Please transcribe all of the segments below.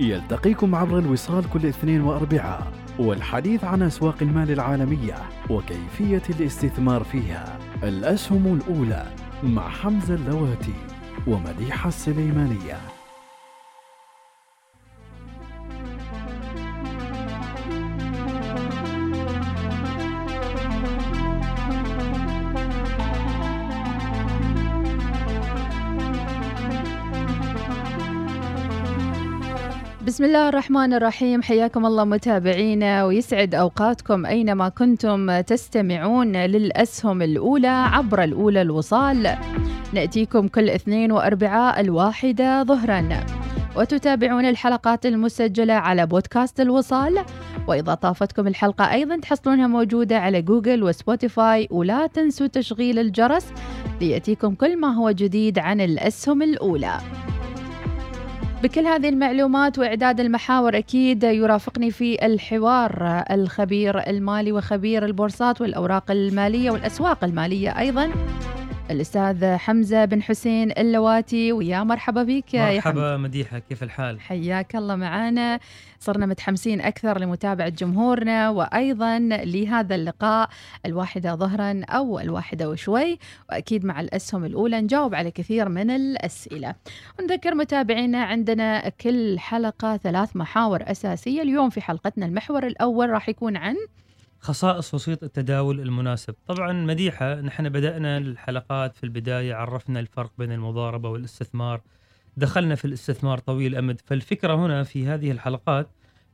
يلتقيكم عبر الوصال كل اثنين وأربعاء والحديث عن أسواق المال العالمية وكيفية الاستثمار فيها. الأسهم الأولى مع حمزة اللواتي ومديحة السليمانية. بسم الله الرحمن الرحيم. حياكم الله متابعينا ويسعد أوقاتكم أينما كنتم تستمعون للأسهم الأولى عبر الأولى الوصال. نأتيكم كل اثنين وأربعاء الواحدة ظهرا. وتتابعون الحلقات المسجلة على بودكاست الوصال. وإذا طافتكم الحلقة أيضا تحصلونها موجودة على جوجل وسبوتيفاي. ولا تنسوا تشغيل الجرس ليأتيكم كل ما هو جديد عن الأسهم الأولى. بكل هذه المعلومات وإعداد المحاور أكيد يرافقني في الحوار الخبير المالي وخبير البورصات والأوراق المالية والأسواق المالية أيضا. الأستاذ حمزة بن حسين اللواتي ويا مرحبا بك يا حمزة. مرحبا مديحة كيف الحال؟ حياك الله معنا صرنا متحمسين أكثر لمتابعة جمهورنا وأيضا لهذا اللقاء الواحدة ظهرا أو الواحدة وشوي وأكيد مع الأسهم الأولى نجاوب على كثير من الأسئلة. ونذكر متابعينا عندنا كل حلقة ثلاث محاور أساسية. اليوم في حلقتنا المحور الأول راح يكون عن خصائص وسيط التداول المناسب. طبعا مديحة نحن بدأنا الحلقات في البداية عرفنا الفرق بين المضاربة والاستثمار دخلنا في الاستثمار طويل الأمد فالفكرة هنا في هذه الحلقات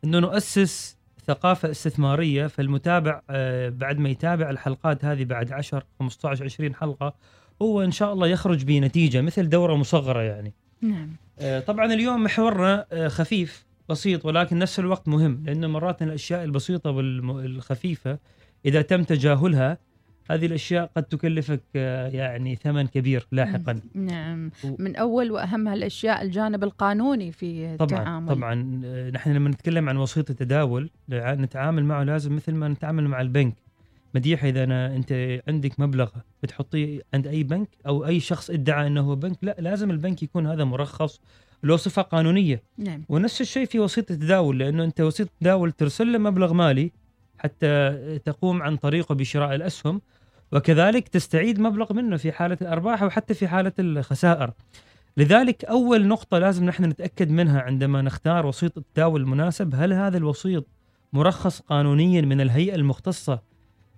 أنه نؤسس ثقافة استثمارية فالمتابع آه، بعد ما يتابع الحلقات هذه بعد 10 15 20 حلقة هو إن شاء الله يخرج بنتيجة مثل دورة مصغرة يعني. نعم. آه، طبعا اليوم محورنا آه، خفيف. بسيط ولكن نفس الوقت مهم لأنه مرات الأشياء البسيطة والخفيفة إذا تم تجاهلها هذه الأشياء قد تكلفك آه، يعني ثمن كبير لاحقا. نعم. و- من أول وأهم هالأشياء الجانب القانوني في طبعا التعامل. طبعا. آه، نحن لما نتكلم عن وسيط التداول نتعامل معه لازم مثل ما نتعامل مع البنك. مديحة إذا أنا أنت عندك مبلغ بتحطيه عند أي بنك أو أي شخص ادعى أنه هو بنك لا لازم البنك يكون هذا مرخص له صفة قانونية. نعم. ونفس الشيء في وسيط التداول لأنه أنت وسيط التداول ترسل له مبلغ مالي حتى تقوم عن طريقه بشراء الأسهم وكذلك تستعيد مبلغ منه في حالة الأرباح أو حتى في حالة الخسائر. لذلك أول نقطة لازم نحن نتأكد منها عندما نختار وسيط التداول المناسب هل هذا الوسيط مرخص قانونيا من الهيئة المختصة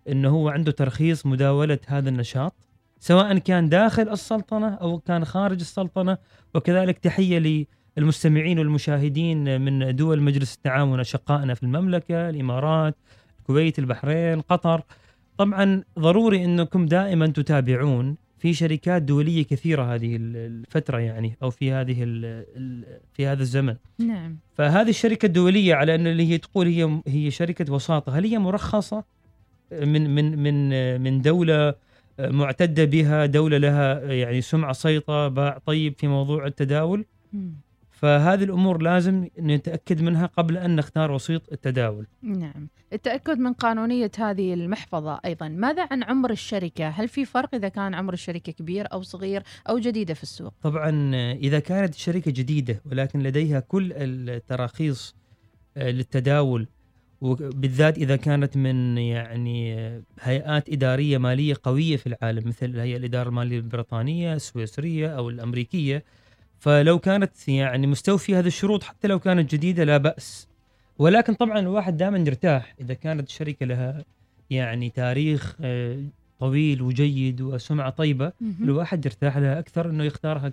إنه هو عنده ترخيص مداولة هذا النشاط؟ سواء كان داخل السلطنة أو كان خارج السلطنة وكذلك تحية للمستمعين والمشاهدين من دول مجلس التعاون اشقائنا في المملكة، الإمارات، الكويت، البحرين، قطر. طبعا ضروري أنكم دائما تتابعون في شركات دولية كثيرة هذه الفترة يعني أو في هذه في هذا الزمن. نعم فهذه الشركة الدولية على أن اللي هي تقول هي هي شركة وساطة، هل هي مرخصة من من من من دولة معتدة بها، دولة لها يعني سمعة صيطه، باع طيب في موضوع التداول؟ فهذه الأمور لازم نتأكد منها قبل أن نختار وسيط التداول. نعم. التأكد من قانونية هذه المحفظة أيضا. ماذا عن عمر الشركة؟ هل في فرق إذا كان عمر الشركة كبير أو صغير أو جديدة في السوق؟ طبعا إذا كانت الشركة جديدة ولكن لديها كل التراخيص آه، للتداول وبالذات إذا كانت من يعني هيئات إدارية مالية قوية في العالم مثل الهيئه الإدارة المالية البريطانية، السويسرية أو الأمريكية فلو كانت يعني مستوفيه هذه الشروط حتى لو كانت جديدة لا بأس. ولكن طبعا الواحد دائما يرتاح إذا كانت الشركة لها يعني تاريخ آه، طويل وجيد وسمعة طيبة. الواحد يرتاح لها أكثر إنه يختارها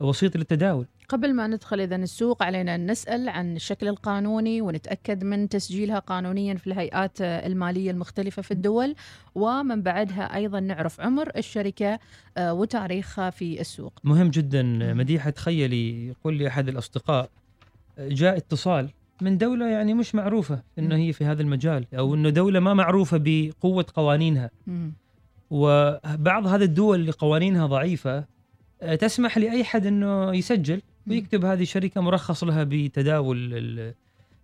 كوسيط للتداول. قبل ما ندخل إذا السوق علينا أن نسأل عن الشكل القانوني ونتأكد من تسجيلها قانونيا في الهيئات المالية المختلفة في الدول. ومن بعدها أيضا نعرف عمر الشركة آه، وتاريخها في السوق. مهم جدا. مديحه تخيلي يقول لي أحد الأصدقاء جاء اتصال من دولة يعني مش معروفة إنه هي في هذا المجال أو إنه دولة ما معروفة بقوة قوانينها. وبعض هذه الدول اللي قوانينها ضعيفة آه، تسمح لأي حد إنه يسجل ويكتب هذه الشركة مرخص لها بتداول ال-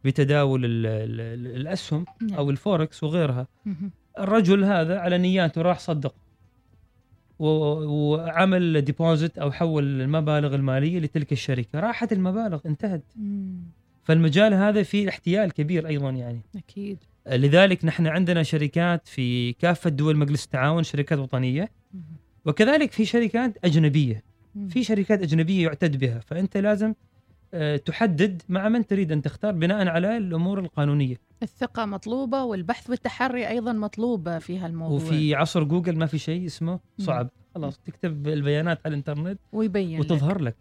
بتداول ال- ال- الأسهم نعم. أو الفوركس وغيرها. الرجل هذا على نياته راح صدق وعمل deposit أو حول المبالغ المالية لتلك الشركة راحت المبالغ انتهت. فالمجال هذا فيه احتيال كبير أيضا يعني أكيد لذلك نحن عندنا شركات في كافة دول مجلس التعاون شركات وطنية مم. وكذلك في شركات أجنبية. في شركات أجنبية يعتد بها فأنت لازم آه، تحدد مع من تريد أن تختار بناء على الأمور القانونية الثقة مطلوبة والبحث والتحري أيضا مطلوب في هالموضوع. وفي عصر جوجل ما في شيء اسمه صعب. خلاص تكتب البيانات على الإنترنت ويبين لك. وتظهر لك.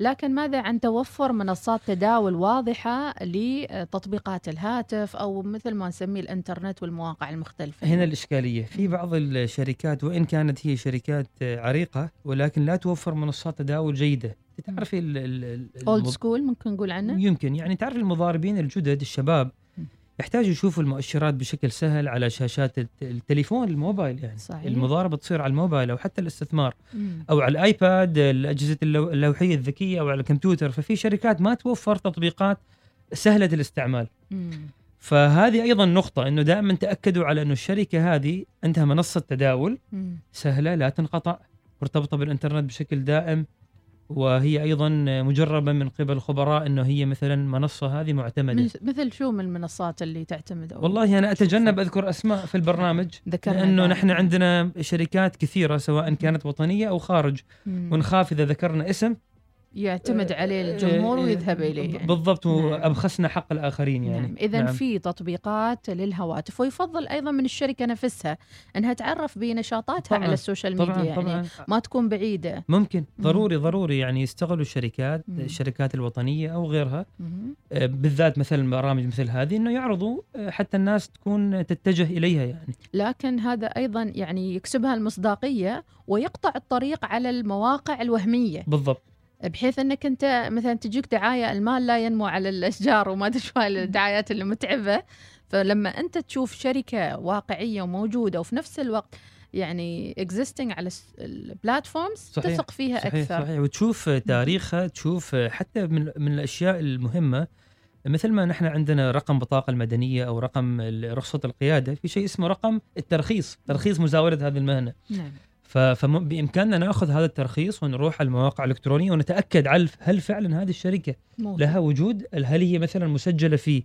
لكن ماذا عن توفر منصات تداول واضحة لتطبيقات الهاتف أو مثل ما نسميه الإنترنت والمواقع المختلفة؟ هنا الإشكالية. في بعض الشركات وإن كانت هي شركات عريقة ولكن لا توفر منصات تداول جيدة. تعرفي old school ممكن نقول عنه؟ يمكن. يعني تعرف المضاربين الجدد الشباب. يحتاجوا يشوفوا المؤشرات بشكل سهل على شاشات الت- التليفون الموبايل يعني صحيح. المضاربة تصير على الموبايل أو حتى الاستثمار مم. أو على الآيباد الأجهزة اللو- اللوحية الذكية أو على الكمبيوتر ففي شركات ما توفر تطبيقات سهلة الاستعمال مم. فهذه أيضا نقطة إنه دائما تأكدوا على إنه الشركة هذه عندها منصة تداول مم. سهلة لا تنقطع مرتبطة بالإنترنت بشكل دائم وهي أيضا مجربة من قبل خبراء إنه هي مثلا منصة هذه معتمدة مث- مثل شو من المنصات اللي تعتمد أو والله أنا أتجنب. أذكر أسماء في البرنامج ذكرنا لأنه. نحن عندنا شركات كثيرة سواء كانت وطنية أو خارج. ونخاف إذا ذكرنا اسم يعتمد عليه الجمهور آه، ويذهب إليه يعني. بالضبط نعم. وابخسنا حق الآخرين يعني نعم إذا نعم. في تطبيقات للهواتف ويفضل أيضا من الشركة نفسها أنها تعرف بنشاطاتها طبعاً، على السوشيال ميديا طبعا يعني طبعا ما تكون بعيدة ممكن ضروري ضروري يعني يستغلوا الشركات مم. الشركات الوطنية أو غيرها مم. آه، بالذات مثلا برامج مثل هذه إنه يعرضوا آه، حتى الناس تكون تتجه إليها يعني لكن هذا أيضا يعني يكسبها المصداقية ويقطع الطريق على المواقع الوهمية بالضبط بحيث أنك أنت مثلا تجيك دعاية المال لا ينمو على الأشجار وما أدري شو الدعايات اللي متعبة. فلما أنت تشوف شركة واقعية وموجودة وفي نفس الوقت يعني existing على البلاتفورمز تثق فيها صحيح أكثر. صحيح. وتشوف تاريخها تشوف حتى من من الأشياء المهمة. مثل ما نحن عندنا رقم بطاقة المدنية أو رقم ال- رخصة القيادة في شيء اسمه رقم الترخيص. ترخيص مزاولة هذه المهنة. نعم. فبامكاننا نأخذ هذا الترخيص ونروح على المواقع الإلكترونية ونتأكد على هل فعلا هذه الشركة موجود. لها وجود هل هي مثلا مسجلة في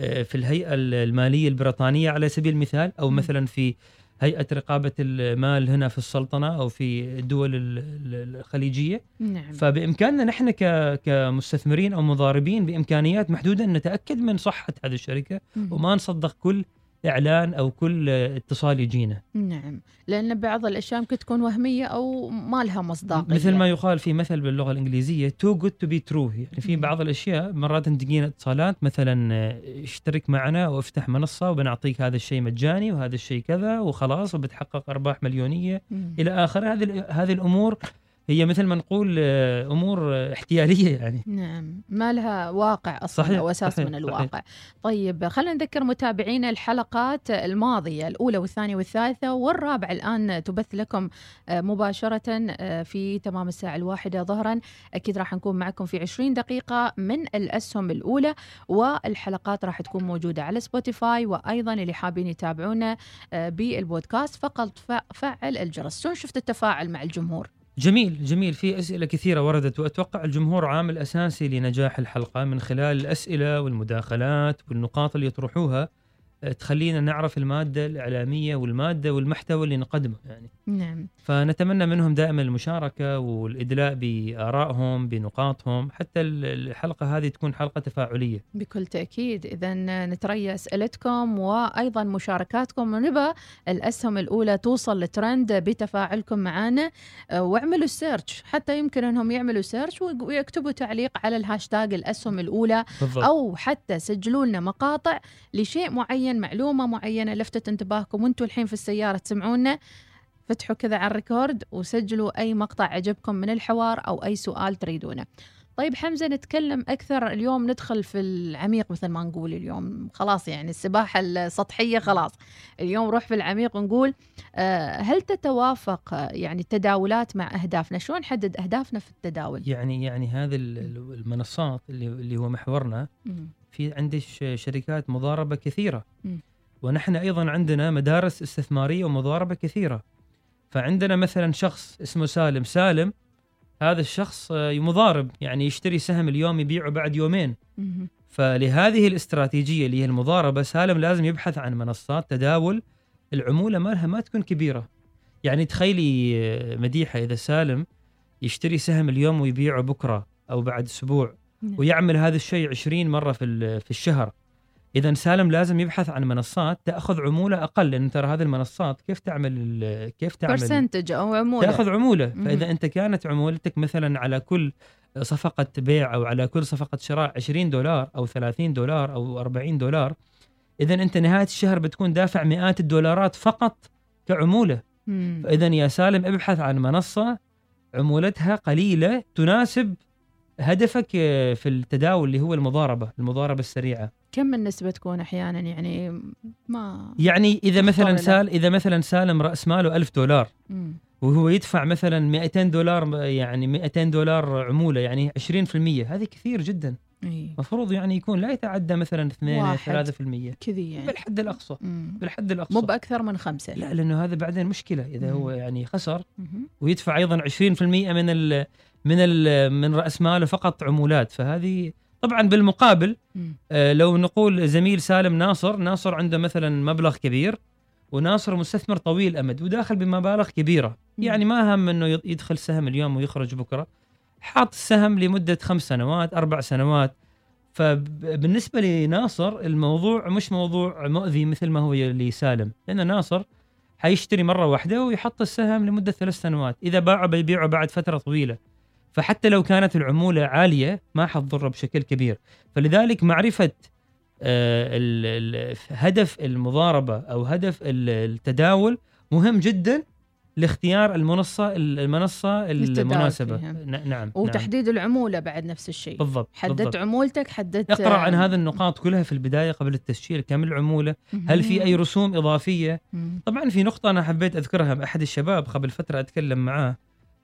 آه، في الهيئة المالية البريطانية على سبيل المثال أو. مثلا في هيئة رقابة المال هنا في السلطنة أو في الدول ال- ال- الخليجية نعم فبإمكاننا نحن كمستثمرين أو مضاربين بإمكانيات محدودة ان نتأكد من صحة هذه الشركة مم. وما نصدق كل إعلان أو كل اتصال يجينا. نعم. لأن بعض الأشياء ممكن تكون وهمية أو ما لها مصداقية. مثل ما يقال في مثل باللغة الإنجليزية too good to be true يعني في. بعض الأشياء مرات تجينا اتصالات مثلا اشترك معنا وافتح منصة وبنعطيك هذا الشيء مجاني وهذا الشيء كذا وخلاص وبتحقق أرباح مليونية. مم. إلى آخره هذه هذه الأمور هي مثل ما نقول آه، أمور آه، احتيالية يعني. نعم ما لها واقع أصلا صحيح، أو أساس صحيح، من الواقع. طيب خلينا نذكر متابعينا الحلقات الماضية الأولى والثانية والثالثة والرابعة الآن تبث لكم آه، مباشرة في تمام الساعة الواحدة ظهرا. أكيد راح نكون معكم في 20 دقيقة من الأسهم الأولى والحلقات راح تكون موجودة على سبوتيفاي وأيضا اللي حابين يتابعونا بالبودكاست فقط فعل الجرس. شلون شفت التفاعل مع الجمهور؟ جميل جميل. في أسئلة كثيرة وردت وأتوقع الجمهور عامل أساسي لنجاح الحلقة من خلال الأسئلة والمداخلات والنقاط اللي يطرحوها. تخلينا نعرف المادة الإعلامية والمادة والمحتوى اللي نقدمه يعني. نعم. فنتمنى منهم دائما المشاركة والإدلاء بآرائهم بنقاطهم حتى ال- الحلقة هذه تكون حلقة تفاعلية. بكل تأكيد. إذا نتريى أسئلتكم وأيضا مشاركاتكم. ونبى الأسهم الأولى توصل لترند بتفاعلكم معنا أه، واعملوا search حتى يمكن أنهم يعملوا search ويكتبوا تعليق على الهاشتاج الأسهم الأولى. بالضبط. أو حتى سجلوا لنا مقاطع لشيء معين. معلومة معينة لفتت انتباهكم وأنتم الحين في السيارة تسمعونا فتحوا كذا على الريكورد وسجلوا أي مقطع عجبكم من الحوار أو أي سؤال تريدونه. طيب حمزة نتكلم أكثر اليوم ندخل في العميق مثل ما نقول اليوم. خلاص يعني السباحة السطحية خلاص. اليوم نروح في العميق ونقول آه، هل تتوافق يعني التداولات مع أهدافنا؟ شلون نحدد أهدافنا في التداول؟ يعني يعني هذه ال- ال- المنصات اللي اللي هو محورنا. في عندي شركات مضاربة كثيرة مم. ونحن أيضا عندنا مدارس استثمارية ومضاربة كثيرة فعندنا مثلا شخص اسمه سالم سالم هذا الشخص آه، مضارب يعني يشتري سهم اليوم يبيعه بعد يومين مم. فلهذه الاستراتيجية اللي هي المضاربة سالم لازم يبحث عن منصات تداول العمولة مالها ما تكون كبيرة يعني تخيلي آه، مديحة إذا سالم يشتري سهم اليوم ويبيعه بكرة أو بعد أسبوع. ويعمل هذا الشيء 20 مرة في في الشهر. إذا سالم لازم يبحث عن منصات تأخذ عمولة أقل لأن ترى هذه المنصات كيف تعمل كيف تعمل؟ برسنتج أو عمولة. تأخذ عمولة. فإذا أنت كانت عمولتك مثلا على كل صفقة بيع أو على كل صفقة شراء 20 دولار أو 30 دولار أو 40 دولار إذا أنت نهاية الشهر بتكون دافع مئات الدولارات فقط كعمولة. فإذا يا سالم ابحث عن منصة عمولتها قليلة تناسب هدفك آه، في التداول اللي هو المضاربة المضاربة السريعة كم النسبة تكون أحيانا يعني ما يعني إذا مثلا لا. سال إذا مثلا سالم رأس ماله 1000 دولار مم. وهو يدفع مثلا 200 دولار يعني 200 دولار عمولة يعني 20% هذه كثير جدا المفروض يعني يكون لا يتعدى مثلا 2 واحد. 3% كذي يعني بالحد الأقصى مم. بالحد الأقصى مو بأكثر من خمسة لا لأنه هذا بعدين مشكلة إذا هو مم. يعني خسر مهم. ويدفع أيضا 20% من ال من ال من رأس ماله فقط عمولات. فهذه طبعا بالمقابل. آه، لو نقول زميل سالم ناصر ناصر عنده مثلا مبلغ كبير وناصر مستثمر طويل أمد وداخل بمبالغ كبيرة. يعني ما هم إنه يدخل سهم اليوم ويخرج بكرة. حاط السهم لمدة خمس سنوات أربع سنوات. فبالنسبة لناصر الموضوع مش موضوع مؤذي مثل ما هو لسالم. لأن ناصر حيشتري مرة واحدة ويحط السهم لمدة ثلاث سنوات. إذا باعه بيبيعه بعد فترة طويلة. فحتى لو كانت العمولة عالية ما حتضره بشكل كبير. فلذلك معرفة آه، هدف المضاربة أو هدف ال- التداول مهم جدا لاختيار المنصة المنصة المناسبة. نعم نعم. وتحديد العمولة بعد نفس الشيء. بالضبط حددت بالضبط. عمولتك حددت أقرأ عن هذه النقاط كلها في البداية قبل التسجيل كم العمولة هل في أي رسوم إضافية. طبعا في نقطة أنا حبيت أذكرها مع احد الشباب قبل فترة أتكلم معاه.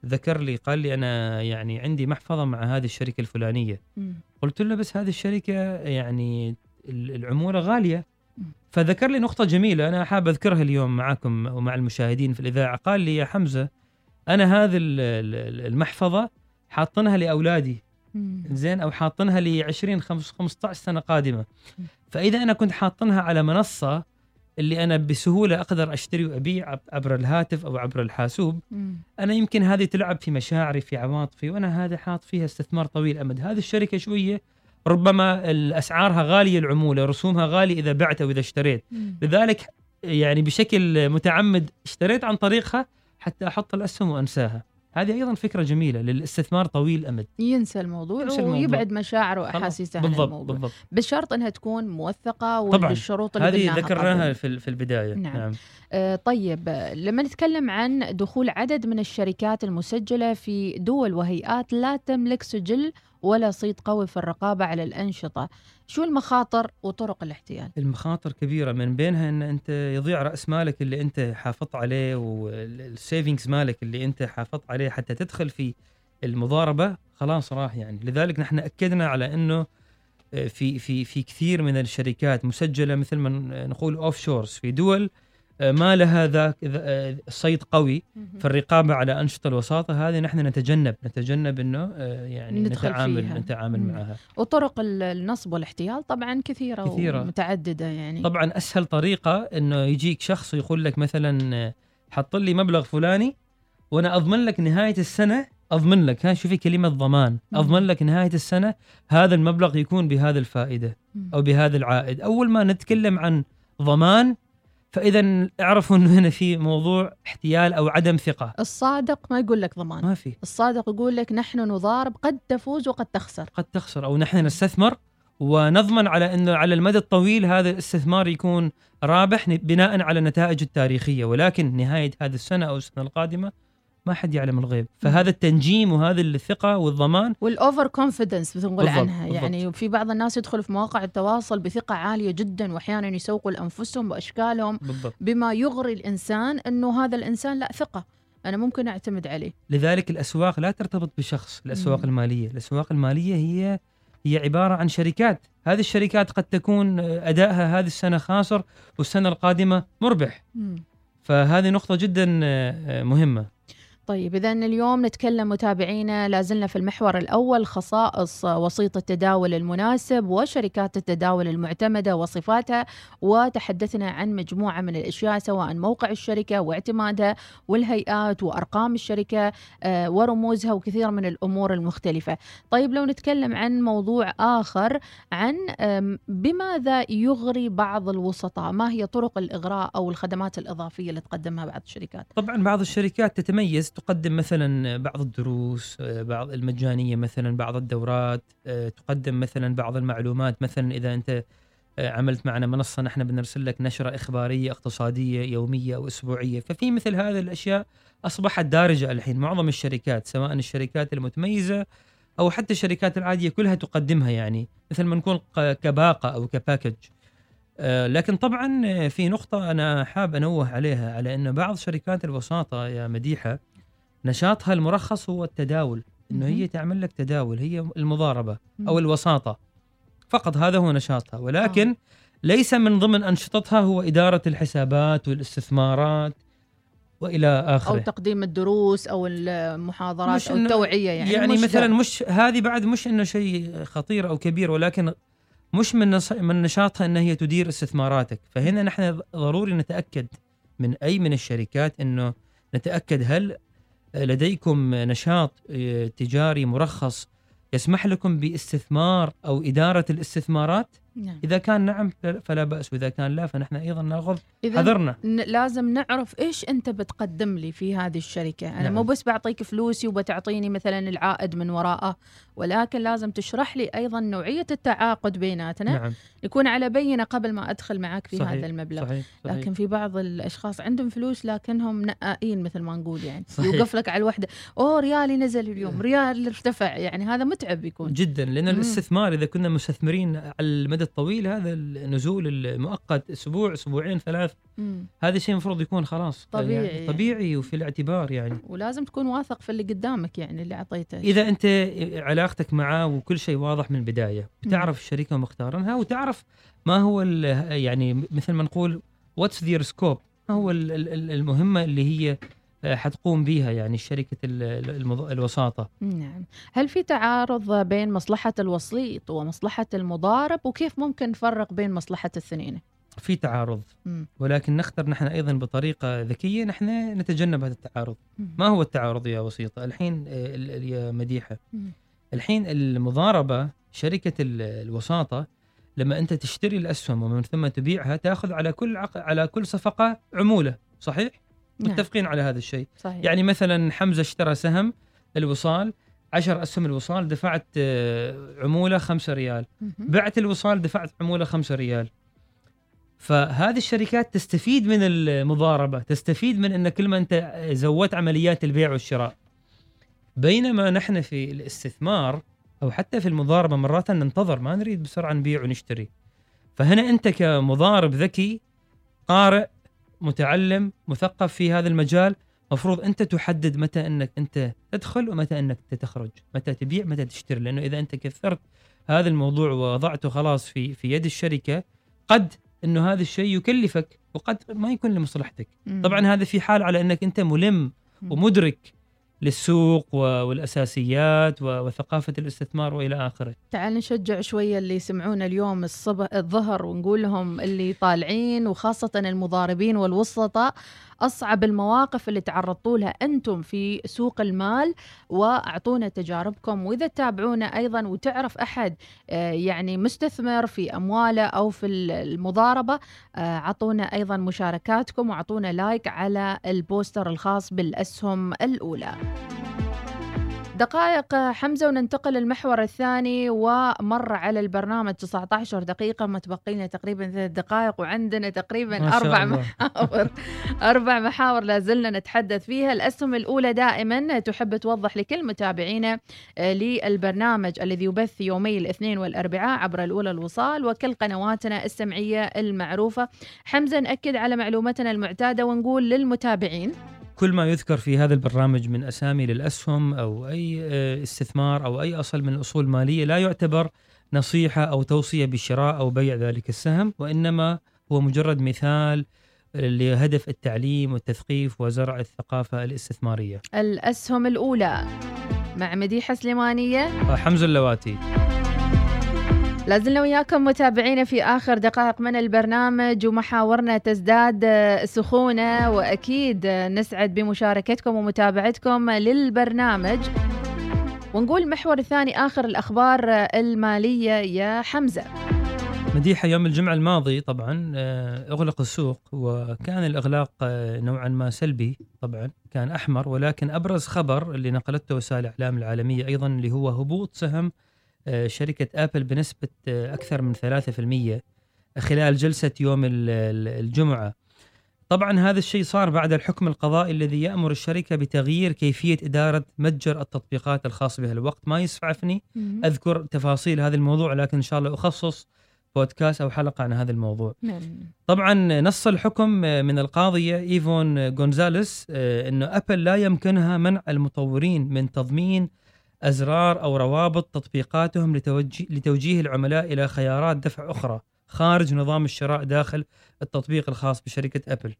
ذكر لي قال لي أنا يعني عندي محفظة مع هذه الشركة الفلانية مم. قلت له بس هذه الشركة يعني ال- العمولة غالية. فذكر لي نقطة جميلة أنا حاب أذكرها اليوم معكم ومع المشاهدين في الإذاعة قال لي يا حمزة أنا هذه ال- ال- المحفظة حاطنها لأولادي. زين أو حاطنها ل 20 خمس- 15 سنة قادمة فإذا أنا كنت حاطنها على منصة اللي أنا بسهولة أقدر أشتري وأبيع عب- عبر الهاتف أو عبر الحاسوب مم. أنا يمكن هذه تلعب في مشاعري في عواطفي وأنا هذا حاط فيها استثمار طويل أمد هذه الشركة شوية ربما الأسعارها غالية العمولة رسومها غالية إذا بعت أو إذا اشتريت مم. لذلك يعني بشكل متعمد اشتريت عن طريقها حتى أحط الأسهم وأنساها هذه أيضا فكرة جميلة للاستثمار طويل الأمد ينسى الموضوع ينسى الموضوع. ويبعد مشاعره. وأحاسيسه عن الموضوع بالضبط بشرط أنها تكون موثقة طبعاً. والشروط اللي هذه ذكرناها. في في البداية نعم. نعم. آه، طيب لما نتكلم عن دخول عدد من الشركات المسجلة في دول وهيئات لا تملك سجل ولا صيت قوي في الرقابة على الأنشطة. شو المخاطر وطرق الاحتيال؟ المخاطر كبيرة. من بينها إن أنت يضيع رأس مالك اللي أنت حافظت عليه وال savings مالك اللي أنت حافظت عليه حتى تدخل في المضاربة خلاص راح يعني. لذلك نحن أكدنا على إنه آه، في في في كثير من الشركات مسجلة مثل ما نقول offshores في دول ما لها ذاك آه، صيت قوي في الرقابة على أنشطة الوساطة هذه نحن نتجنب نتجنب إنه آه، يعني ندخل نتعامل فيها. نتعامل مم. معها وطرق ال- النصب والاحتيال طبعا كثيرة, كثيرة. ومتعددة يعني طبعا أسهل طريقة إنه يجيك شخص ويقول لك مثلا آه، حط لي مبلغ فلاني وأنا أضمن لك نهاية السنة أضمن لك ها شوفي كلمة ضمان. أضمن لك نهاية السنة هذا المبلغ يكون بهذا الفائدة. أو بهذا العائد أول ما نتكلم عن ضمان فإذا اعرفوا إنه هنا في موضوع احتيال أو عدم ثقة. الصادق ما يقول لك ضمان. ما في. الصادق يقول لك نحن نضارب قد تفوز وقد تخسر. قد تخسر أو نحن نستثمر ونضمن على إنه على المدى الطويل هذا الاستثمار يكون رابح بناء على النتائج التاريخية. ولكن نهاية هذه السنة أو السنة القادمة ما حد يعلم الغيب. فهذا التنجيم وهذه الثقة والضمان والاوفر نقول بالضبط، عنها. بالضبط. يعني في بعض الناس يدخلوا في مواقع التواصل بثقة عالية جدا واحيانا يسوقوا لأنفسهم وأشكالهم بالضبط. بما يغري الإنسان إنه هذا الإنسان لا ثقة. أنا ممكن أعتمد عليه. لذلك الأسواق لا ترتبط بشخص الأسواق مم. المالية. الأسواق المالية هي هي عبارة عن شركات. هذه الشركات قد تكون أدائها هذه السنة خاسر والسنة القادمة مربح. فهذه نقطة جدا آه، مهمة. طيب إذا اليوم نتكلم متابعينا لازلنا في المحور الأول خصائص وسيط التداول المناسب وشركات التداول المعتمدة وصفاتها وتحدثنا عن مجموعة من الأشياء سواء موقع الشركة واعتمادها والهيئات وأرقام الشركة آه، ورموزها وكثير من الأمور المختلفة. طيب لو نتكلم عن موضوع آخر عن بماذا يغري بعض الوسطاء؟ ما هي طرق الإغراء أو الخدمات الإضافية اللي تقدمها بعض الشركات؟ طبعا بعض الشركات تتميز تقدم مثلا بعض الدروس آه، بعض المجانية مثلا بعض الدورات آه، تقدم مثلا بعض المعلومات. مثلا إذا أنت آه، عملت معنا منصة نحن بنرسل لك نشرة إخبارية اقتصادية يومية أو أسبوعية. ففي مثل هذه الأشياء أصبحت دارجة الحين. معظم الشركات سواء الشركات المتميزة أو حتى الشركات العادية كلها تقدمها يعني. مثل ما نكون كباقة أو كباكج. لكن طبعا في نقطة أنا حاب أنوه عليها على أن بعض شركات الوساطة يا مديحة نشاطها المرخص هو التداول مهم. هي تعمل لك تداول هي المضاربة أو الوساطة فقط هذا هو نشاطها ولكن آه. ليس من ضمن أنشطتها هو إدارة الحسابات والاستثمارات وإلى أو آخره تقديم الدروس أو المحاضرات مش أو التوعية يعني, يعني مش ده. مثلا مش هذه بعد مش إنه شيء خطير أو كبير ولكن مش من من نشاطها إن هي تدير استثماراتك فهنا نحن ضروري نتأكد من أي من الشركات إنه نتأكد هل لديكم نشاط آه، تجاري مرخص يسمح لكم باستثمار أو إدارة الاستثمارات؟ نعم. إذا كان نعم فلا بأس وإذا كان لا فنحن أيضا ناخذ إذا حذرنا. ن- لازم نعرف إيش أنت بتقدم لي في هذه الشركة. أنا نعم. مو بس بعطيك فلوسي وبتعطيني مثلا العائد من وراءه ولكن لازم تشرح لي أيضا نوعية التعاقد بيناتنا. نعم. يكون على بينة قبل ما أدخل معك في صحيح، هذا المبلغ. صحيح, صحيح. لكن في بعض الأشخاص عندهم فلوس لكنهم نقائين مثل ما نقول يعني. صحيح. يوقف لك على الوحدة. أوه ريالي نزل اليوم ريال ارتفع. يعني هذا متعب يكون. جدا لأن مم. الاستثمار إذا كنا مستثمرين على المدى الطويل هذا النزول المؤقت أسبوع أسبوعين ثلاث. مم. هذا شيء المفروض يكون خلاص. طبيعي. يعني طبيعي وفي الاعتبار يعني. ولازم تكون واثق في اللي قدامك يعني اللي أعطيته. إذا أنت علاقتك معاه وكل شيء واضح من البداية بتعرف الشركة مختارنها وتعرف ما هو يعني مثل ما نقول what's their scope ما هو ال- ال- ال- المهمة اللي هي حتقوم بها يعني شركة ال- المض- الوساطة نعم هل في تعارض بين مصلحة الوسيط ومصلحة المضارب وكيف ممكن نفرق بين مصلحة الاثنين في تعارض. ولكن نختار نحن أيضا بطريقة ذكية نحن نتجنب هذا التعارض. ما هو التعارض يا وسيطه الحين آه، يا مديحة مم. الحين المضاربة شركة ال- الوساطة لما أنت تشتري الأسهم ومن ثم تبيعها تأخذ على كل عق... على كل صفقة عمولة صحيح. متفقين على هذا الشيء. صحيح. يعني مثلا حمزة اشترى سهم الوصال 10 أسهم الوصال دفعت آه، عمولة 5 ريال. بعت الوصال دفعت عمولة 5 ريال. فهذه الشركات تستفيد من المضاربة تستفيد من إن كل ما أنت زودت عمليات البيع والشراء. بينما نحن في الاستثمار أو حتى في المضاربة مرات ننتظر ما نريد بسرعة نبيع ونشتري. فهنا أنت كمضارب ذكي قارئ متعلم مثقف في هذا المجال مفروض أنت تحدد متى أنك أنت تدخل ومتى أنك تخرج متى تبيع متى تشتري لأنه إذا أنت كثرت هذا الموضوع ووضعته خلاص في في يد الشركة قد إنه هذا الشيء يكلفك وقد ما يكون لمصلحتك. طبعا هذا في حال على إنك أنت ملم. ومدرك للسوق والأساسيات وثقافة الاستثمار وإلى آخره. تعال نشجع شوية اللي يسمعونا اليوم الصبح الظهر ونقول لهم اللي طالعين وخاصة المضاربين والوسطاء. أصعب المواقف اللي تعرضتوا لها أنتم في سوق المال وأعطونا تجاربكم. وإذا تتابعونا أيضا وتعرف أحد آه، يعني مستثمر في أمواله أو في المضاربة آه، أعطونا أيضا مشاركاتكم وأعطونا لايك على البوستر الخاص بالأسهم الأولى. دقائق حمزة وننتقل للمحور الثاني ومر على البرنامج 19 دقيقة متبقي لنا تقريبا ثلاث دقائق وعندنا تقريبا أربع الله. محاور. أربع محاور لا زلنا نتحدث فيها. الأسهم الأولى دائما تحب توضح لكل متابعينا آه، للبرنامج الذي يبث يومي الاثنين والأربعاء عبر الأولى الوصال وكل قنواتنا السمعية المعروفة. حمزة نأكد على معلومتنا المعتادة ونقول للمتابعين كل ما يذكر في هذا البرنامج من أسامي للأسهم أو أي آه، استثمار أو أي أصل من الأصول المالية لا يعتبر نصيحة أو توصية بشراء أو بيع ذلك السهم وإنما هو مجرد مثال لهدف التعليم والتثقيف وزرع الثقافة الاستثمارية. الأسهم الأولى مع مديحة سليمانية آه، حمزة اللواتي لازلنا وياكم متابعينا في آخر دقائق من البرنامج ومحاورنا تزداد آه، سخونة وأكيد آه، نسعد بمشاركتكم ومتابعتكم للبرنامج. ونقول المحور الثاني آخر الأخبار آه، المالية. يا حمزة. مديحة يوم الجمعة الماضي طبعا أغلق السوق وكان الإغلاق نوعا ما سلبي طبعا كان أحمر ولكن أبرز خبر اللي نقلته وسائل الإعلام العالمية أيضا اللي هو هبوط سهم شركة أبل بنسبة آه، أكثر من 3% خلال جلسة يوم ال- ال- الجمعة طبعا هذا الشيء صار بعد الحكم القضائي الذي يأمر الشركة بتغيير كيفية إدارة متجر التطبيقات الخاص بها الوقت ما يسعفني أذكر تفاصيل هذا الموضوع لكن إن شاء الله أخصص بودكاست أو حلقة عن هذا الموضوع. نعم. طبعا نص الحكم من القاضية إيفون جونزاليس آه، إنه آبل لا يمكنها منع المطورين من تضمين أزرار أو روابط تطبيقاتهم لتوجيه, لتوجيه العملاء إلى خيارات دفع أخرى خارج نظام الشراء داخل التطبيق الخاص بشركة أبل.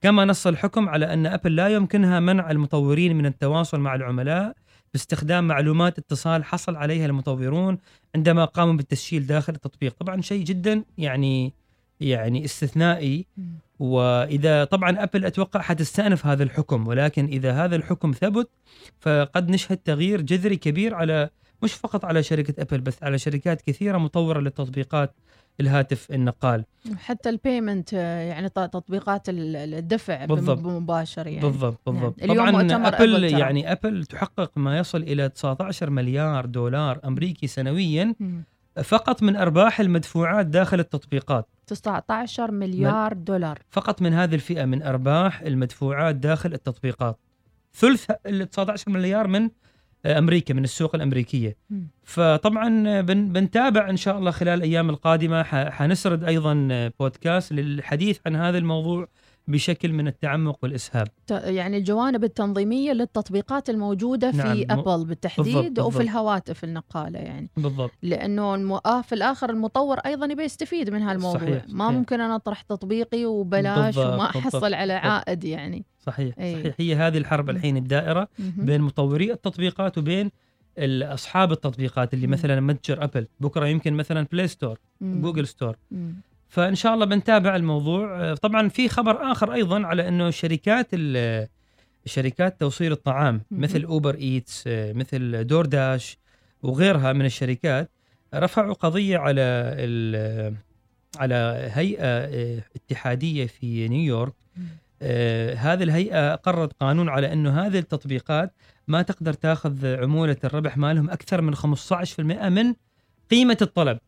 كما نص الحكم على أن أبل لا يمكنها منع المطورين من التواصل مع العملاء باستخدام معلومات اتصال حصل عليها المطورون عندما قاموا بالتسجيل داخل التطبيق طبعا شيء جدا يعني يعني استثنائي وإذا طبعا أبل أتوقع حتستأنف هذا الحكم ولكن إذا هذا الحكم ثبت فقد نشهد تغيير جذري كبير على مش فقط على شركة أبل بس على شركات كثيرة مطورة للتطبيقات الهاتف النقال حتى ال payment يعني تطبيقات ال- ال- الدفع بالضبط. بمباشر يعني بالضبط نعم. بالضبط اليوم طبعا أبل أبل ترى. يعني أبل تحقق ما يصل إلى 19 مليار دولار أمريكي سنويا مم. فقط من أرباح المدفوعات داخل التطبيقات 19 مليار دولار. فقط من هذه الفئة من أرباح المدفوعات داخل التطبيقات. ثلث ال 19 مليار من آه، أمريكا من السوق الأمريكية. مم. فطبعا بن بنتابع إن شاء الله خلال الأيام القادمة. حنسرد أيضا آه، بودكاست للحديث عن هذا الموضوع. بشكل من التعمق والإسهاب يعني الجوانب التنظيمية للتطبيقات الموجودة نعم، في م- ابل بالتحديد بالضبط، وفي بالضبط. الهواتف النقالة يعني بالضبط لأنه. آه في الآخر المطور أيضا يبي يستفيد من هالموضوع صحيح، ما صحيح. ممكن أنا أطرح تطبيقي وبلاش بالضبط، وما بالضبط، أحصل على بالضبط. عائد يعني صحيح أي. صحيح هي هذه الحرب مم. الحين الدائرة مهم. بين مطوري التطبيقات وبين اصحاب التطبيقات اللي مم. مثلا متجر ابل بكرة يمكن مثلا بلاي ستور مم. جوجل ستور مم. فإن شاء الله بنتابع الموضوع آه، طبعا في خبر آخر أيضا على إنه شركات شركات توصيل الطعام. مثل اوبر ايتس آه، مثل دور داش وغيرها من الشركات رفعوا قضية على ال- على هيئة آه، اتحادية في نيويورك. آه، هذه الهيئة قررت قانون على إنه هذه التطبيقات ما تقدر تاخذ عمولة الربح مالهم أكثر من 15% من قيمة الطلب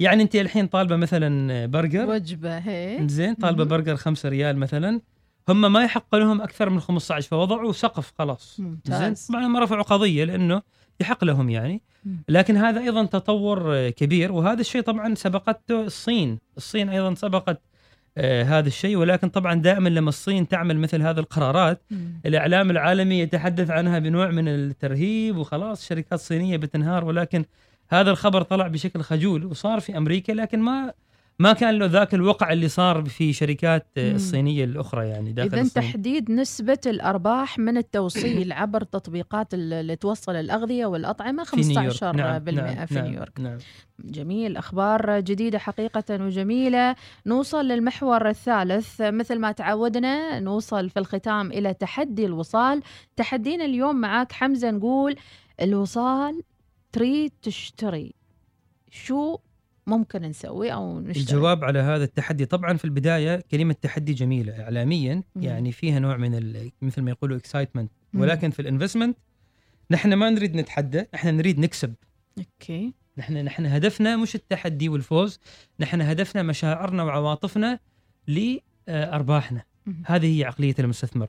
يعني انت الحين طالبة مثلا برجر. وجبة هي. زين طالبة. برجر 5 ريال مثلا. هم ما يحق لهم أكثر من 15 فوضعوا سقف خلاص. زين طبعا هم رفعوا قضية لأنه يحق لهم يعني. لكن هذا أيضا تطور كبير وهذا الشيء طبعا سبقته الصين. الصين أيضا سبقت آه، هذا الشيء. ولكن طبعا دائما لما الصين تعمل مثل هذه القرارات مم. الإعلام العالمي يتحدث عنها بنوع من الترهيب وخلاص شركات صينية بتنهار. ولكن هذا الخبر طلع بشكل خجول وصار في أمريكا لكن ما ما كان له ذاك الوقع اللي صار في شركات. الصينية الأخرى يعني داخل اذا تحديد نسبة الأرباح من التوصيل عبر تطبيقات ال- اللي توصل الأغذية والأطعمة في نيويورك. 15% نعم بالمئة نعم في نعم نيويورك. نعم. جميل أخبار جديدة حقيقة وجميلة. نوصل للمحور الثالث. مثل ما تعودنا نوصل في الختام إلى تحدي الوصال. تحدينا اليوم معاك حمزة نقول الوصال تريد تشتري شو ممكن نسوي أو نشتري الجواب على هذا التحدي طبعا في البداية كلمة تحدي جميلة اعلاميا مم. يعني فيها نوع من مثل ما يقولوا excitement. ولكن في ال investment نحن ما نريد نتحدى إحنا نريد نكسب okay نحن نحن هدفنا مش التحدي والفوز نحن هدفنا مشاعرنا وعواطفنا لارباحنا مهم. هذه هي عقلية المستثمر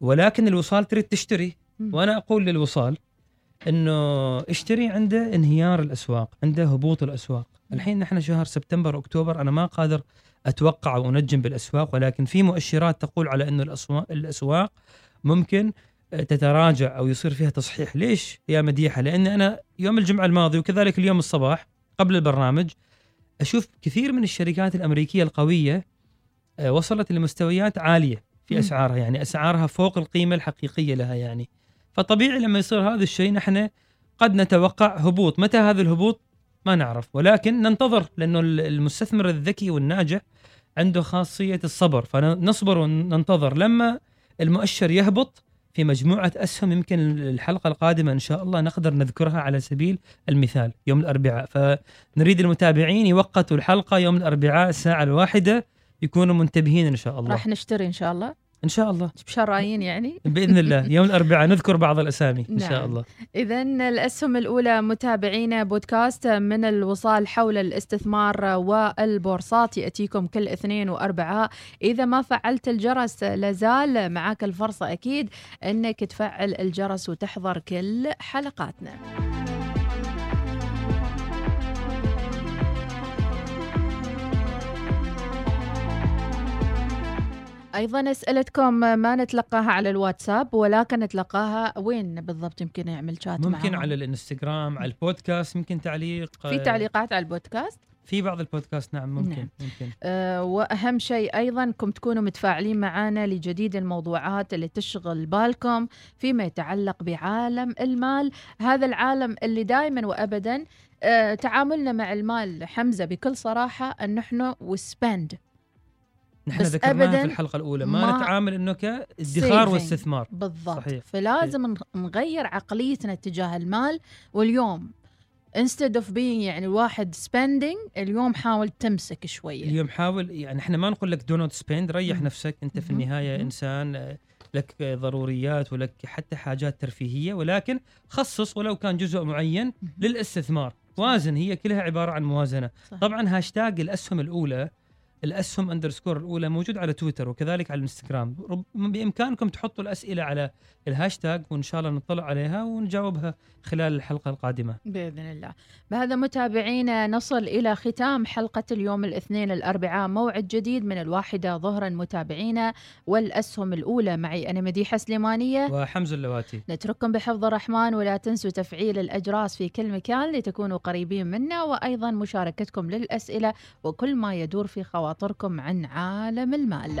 ولكن الوصال تريد تشتري مم. وأنا أقول للوصال إنه اشتري عنده انهيار الأسواق عنده هبوط الأسواق. الحين نحن شهر سبتمبر أكتوبر أنا ما قادر أتوقع وأنجم بالأسواق ولكن في مؤشرات تقول على إنه الأسواق الأسواق ممكن تتراجع أو يصير فيها تصحيح. ليش يا مديحة؟ لأن أنا يوم الجمعة الماضي وكذلك اليوم الصباح قبل البرنامج أشوف كثير من الشركات الأمريكية القوية آه، وصلت لمستويات عالية في. أسعارها يعني أسعارها فوق القيمة الحقيقية لها يعني. فطبيعي لما يصير هذا الشيء نحن قد نتوقع هبوط. متى هذا الهبوط؟ ما نعرف. ولكن ننتظر لأنه المستثمر الذكي والناجح عنده خاصية الصبر. فنصبر وننتظر. لما المؤشر يهبط في مجموعة أسهم يمكن الحلقة القادمة إن شاء الله نقدر نذكرها على سبيل المثال يوم الأربعاء. فنريد المتابعين يوقتوا الحلقة يوم الأربعاء الساعة الواحدة يكونوا منتبهين إن شاء الله. راح نشتري إن شاء الله. إن شاء الله. بشرايين يعني. بإذن الله. يوم الأربعاء نذكر بعض الأسامي. إن نعم. شاء الله. إذا الأسهم الأولى متابعينا بودكاست من الوصال حول الاستثمار والبورصات. يأتيكم كل اثنين وأربعاء. إذا ما فعلت الجرس لازال معك الفرصة أكيد أنك تفعل الجرس وتحضر كل حلقاتنا. أيضا اسئلتكم ما نتلقاها على الواتساب ولكن نتلقاها وين بالضبط يمكن يعمل شات ممكن معهم؟ على الإنستغرام على البودكاست ممكن تعليق في تعليقات على البودكاست في بعض البودكاست نعم ممكن نعم. ممكن أه وأهم شيء أيضا انكم تكونوا متفاعلين معنا لجديد الموضوعات اللي تشغل بالكم فيما يتعلق بعالم المال هذا العالم اللي دائما وابدا أه تعاملنا مع المال حمزة بكل صراحة أن نحن we spend نحن ذكرناها في الحلقة الأولى ما, ما- نتعامل إنه كادخار. واستثمار بالضبط صحيح. فلازم نغ- نغير عقليتنا تجاه المال واليوم instead of being يعني الواحد spending اليوم حاول تمسك شوية اليوم حاول يعني إحنا ما نقول لك do not spend ريح. نفسك أنت في. النهاية. إنسان آه، لك ضروريات ولك حتى حاجات ترفيهية ولكن خصص ولو كان جزء معين. للاستثمار وازن هي كلها عبارة عن موازنة صح. طبعا هاشتاج الأسهم الأولى الأسهم underscore الأولى موجود على تويتر وكذلك على الإنستغرام. بإمكانكم تحطوا الأسئلة على الهاشتاج وان شاء الله نطلع عليها ونجاوبها خلال الحلقة القادمة. بإذن الله. بهذا متابعينا نصل إلى ختام حلقة اليوم الاثنين الأربعاء. موعد جديد من الواحدة ظهرا متابعينا والأسهم الأولى معي أنا مديحة سليمانية. وحمزة اللواتي. نترككم بحفظ الرحمن ولا تنسوا تفعيل الأجراس في كل مكان لتكونوا قريبين منا. وأيضا مشاركتكم للأسئلة وكل ما يدور في خواطركم عن عالم المال.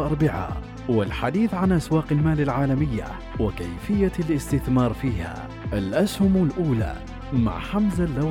وأربعاء والحديث عن أسواق المال العالمية وكيفية الاستثمار فيها. الأسهم الأولى مع حمزة اللواتي